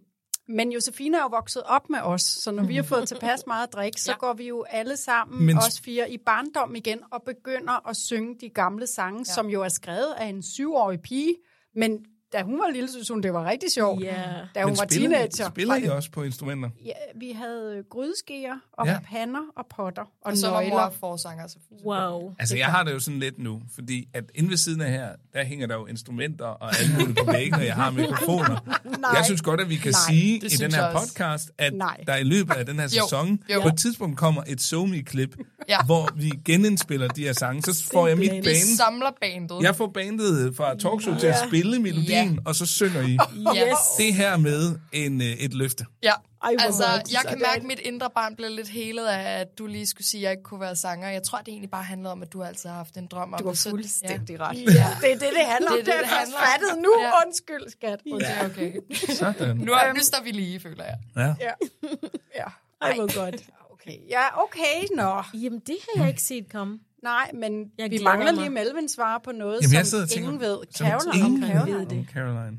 men Josefine er jo vokset op med os, så når vi har fået tilpas meget drik, så Ja. går vi jo alle sammen, Men- os fire, i barndom igen og begynder at synge de gamle sange, ja. som jo er skrevet af en syvårig pige. Men da hun var lille, synes hun, det var rigtig sjovt. Ja. Da hun Men var spiller, teenager. Spiller I også på instrumenter? Ja, vi havde grydeskeer og Ja. pander og potter og, Og så var nøgler. mor forsanger. Så Wow. Altså, jeg har det jo sådan lidt nu, fordi at inde ved siden af her, der hænger der jo instrumenter og alt muligt på væggen, og jeg har mikrofoner. Nej. Jeg synes godt, at vi kan Nej, sige i den her podcast, at Nej. der i løbet af den her Jo, sæson, jo. på et tidspunkt kommer et SoMe-klip, Ja. hvor vi genindspiller de her sange. Så får jeg mit Simpelthen. Vi band samler bandet. Jeg får bandet fra Talkshow til at spille melodierne melodien, og så synger I [laughs] Yes. det her med en, øh, et løfte. Ja, Ej, altså, godt. jeg kan mærke, at mit indre barn blev lidt helet af, at du lige skulle sige, at jeg ikke kunne være sanger. Jeg tror, det egentlig bare handlede om, at du altid har haft en drøm om Du har fuldstændig ret. Ja. Det er det, det handler om. Det er Det, det, er det handler fattet nu. Ja. Undskyld, skat. Ja. Okay. [laughs] Sådan. Nu, er, nu står vi lige, føler jeg. Ja. Ja. [laughs] ja. Ej, hvor godt. Okay. Ja, okay, nå. Jamen, det har jeg ikke set komme. Nej, men Jeg vi mangler mig. lige Melvin svare på noget, Jamen, som og tænker, ingen ved. Caroline, ingen Caroline. ved det. Caroline.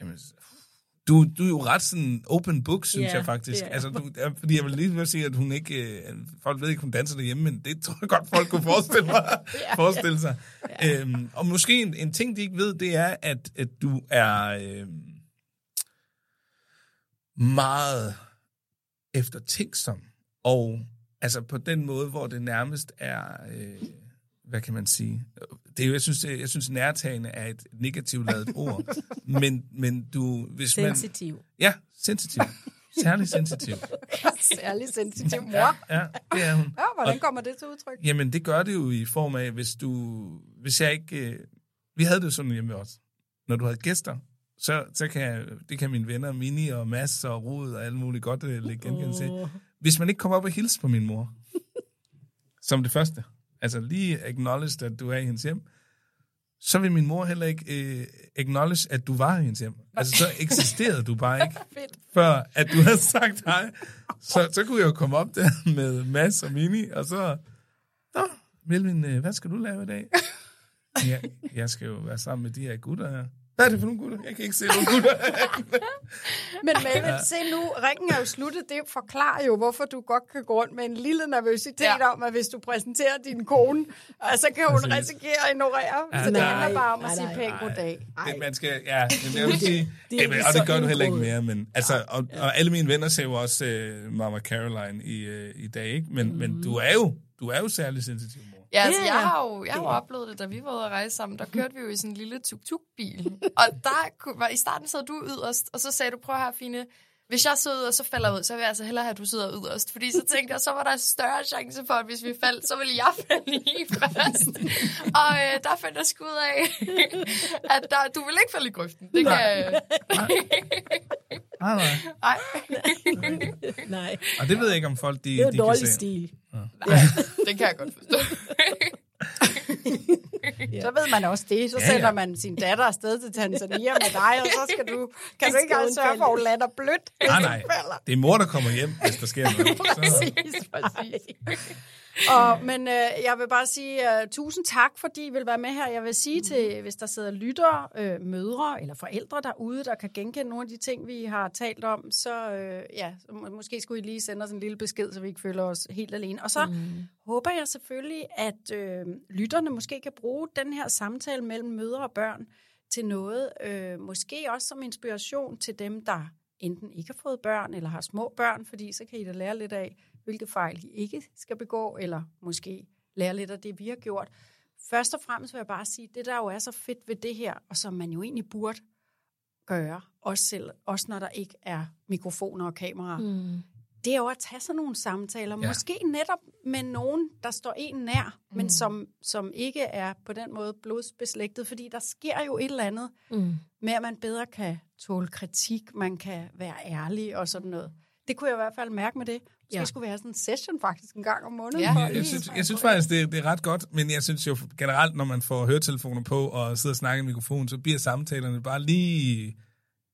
Jamen, du, du er jo ret sådan open book, synes Ja, jeg faktisk. jeg. Altså, du, ja, fordi jeg vil lige vil sige, at hun ikke... Øh, folk ved ikke, hun danser derhjemme, men det tror jeg godt, folk kunne forestille, mig, [laughs] forestille sig. Øhm, og måske en, en ting, de ikke ved, det er, at, at du er øh, meget eftertænksom. Og altså på den måde, hvor det nærmest er... Øh, hvad kan man sige? Det er jo, jeg synes, det- jeg synes nærtagende er et negativt lavet ord. [laughs] Men, men du... Hvis man, Sensitiv. Ja, sensitiv. Særlig sensitiv. [laughs] Særlig sensitiv mor. Ja, ja, det er hun. Ja, hvordan kommer det til udtryk? Jamen, det gør det jo i form af, hvis du... Hvis jeg ikke... Øh, vi havde det jo sådan hjemme også. Når du havde gæster, så, så kan jeg, det kan mine venner, Mini og Mads og Rud og alle mulige godt øh, lægge genkendelse til. Hvis man ikke kommer op og hilse på min mor, [laughs] som det første, altså lige acknowledge, at du er i hendes hjem, så vil min mor heller ikke øh, acknowledge, at du var i hendes hjem. Altså, så eksisterede du bare [laughs] ikke, før at du havde sagt hej. Så, så kunne jeg jo komme op der med Mads og Mini, og så... Nå, Melvin, øh, hvad skal du lave i dag? [laughs] Ja, jeg skal jo være sammen med de her gutter her. Hvad er det for nogle gutter? Jeg kan ikke se nogle gutter. [laughs] Men Melvin, se nu, ringen er jo sluttet. Det forklarer jo, hvorfor du godt kan gå rundt med en lille nervøsitet ja. Ja. om, at hvis du præsenterer din kone, og så kan hun Præcis. risikere at ignorere. Ja, så det nej, handler bare om at nej, sige nej, pænt goddag. Det, man skal, ja, men jeg vil sige, det er jamen, og det gør du heller ikke mere, men altså, og, og alle mine venner ser jo også uh, Mama Caroline i, uh, i dag, ikke? Men, mm. men du er jo, du er jo særlig sensitiv, mor. Ja, altså, Ja, jeg ja. har jo, jeg har jo oplevet det, da vi var ude at rejse sammen. Der kørte vi jo i sådan en lille tuk-tuk-bil. Og der kunne- var, i starten sad du yderst, og så sagde du, prøv her, Fine, hvis jeg sidder yderst, så falder ud, så vil jeg altså hellere have, at du sidder yderst. Fordi så tænkte jeg, så var der større chance for, at hvis vi faldt, så ville jeg falde i først. Og øh, der fandt jeg sgu ud af, [laughs] at der, du vil ikke falde i grøften. Det kan... Nej, nej. [laughs] Nej. Nej, Og det ved jeg ikke, om folk de, det er jo de kan dårlig se. stil. Nej, det kan jeg godt forstå. Så ved man også det. Så Ja, ja, ja. sender man sin datter afsted til Tanzania med dig, og så skal du, [laughs] kan du ikke hun sørge for, at hun lander blødt, Nej, nej. Det er mor, der kommer hjem, hvis der sker noget. [laughs] Så, Præcis, præcis. Og, men øh, jeg vil bare sige uh, tusind tak, fordi I vil være med her. Jeg vil sige til, hvis der sidder lyttere, øh, mødre eller forældre derude, der kan genkende nogle af de ting, vi har talt om, så øh, ja, må, måske skulle I lige sende os en lille besked, så vi ikke føler os helt alene. Og så mm. håber jeg selvfølgelig, at øh, lytterne måske kan bruge den her samtale mellem mødre og børn til noget, øh, måske også som inspiration til dem, der enten ikke har fået børn eller har små børn, fordi så kan I da lære lidt af, hvilke fejl I ikke skal begå, eller måske lære lidt af det, vi har gjort. Først og fremmest vil jeg bare sige, det der jo er så fedt ved det her, og som man jo egentlig burde gøre, også, selv, også når der ikke er mikrofoner og kameraer, mm. det er jo at tage sådan nogle samtaler, Ja. måske netop med nogen, der står en nær, mm. men som, som ikke er på den måde blodsbeslægtet, fordi der sker jo et eller andet Mm. med, at man bedre kan tåle kritik, man kan være ærlig og sådan noget. Det kunne jeg i hvert fald mærke med det. Måske Ja. ja. skulle vi have sådan en session faktisk en gang om måneden. Ja. for jeg, lige- jeg, synes, jeg synes faktisk, det, det er ret godt, men jeg synes jo generelt, når man får høretelefoner på og sidder og snakker i mikrofon, så bliver samtalerne bare lige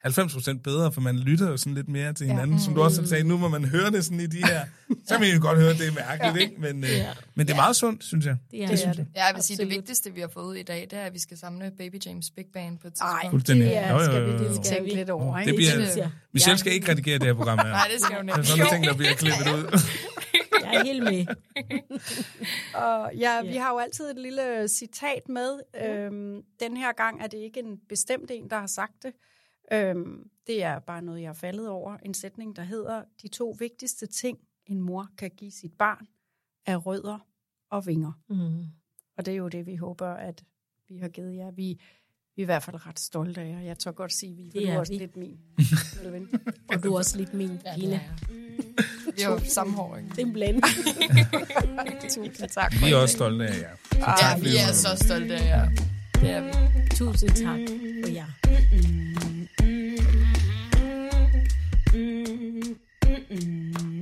90% bedre, for man lytter jo sådan lidt mere til hinanden. Ja. Som du også sagde, nu må man høre det sådan i de her... [laughs] Så kan man jo godt høre, at det er mærkeligt, ikke? Men, øh, Ja. men det er meget sundt, synes jeg. Det er Det er det. det. Ja, jeg vil sige, det vigtigste, vi har fået ud i dag, det er, at vi skal samle Baby James Big Band på et Ej, tidspunkt. Fuldstændig. det er, jo, skal vi lige tænke lidt over. Det Ikke? bliver, synes jeg. Michelle Ja. skal ikke redigere det her program her. [laughs] Nej, det skal hun Det er ikke. sådan nogle ting, der bliver klippet ud. [laughs] Jeg er helt med. Og ja, vi Ja. har jo altid et lille citat med. Øhm, den her gang er det ikke en bestemt en, der har sagt det. Øhm, det er bare noget, jeg har faldet over. En sætning, der hedder, de to vigtigste ting, en mor kan give sit barn, er rødder og vinger. Mm. Og det er jo det, vi håber, at vi har givet jer. Vi, vi er i hvert fald ret stolte af jer. Jeg tør godt sige, vi Det er er også vi. lidt min. [laughs] Og du er også lidt min, Ja, det er. Vi har jo samme hår, ikke? Det er en blanding. [laughs] Tusind tak. Vi er også stolte af jer. Ja, vi er så stolte af jer. Det er vi. Tusind tak for jer.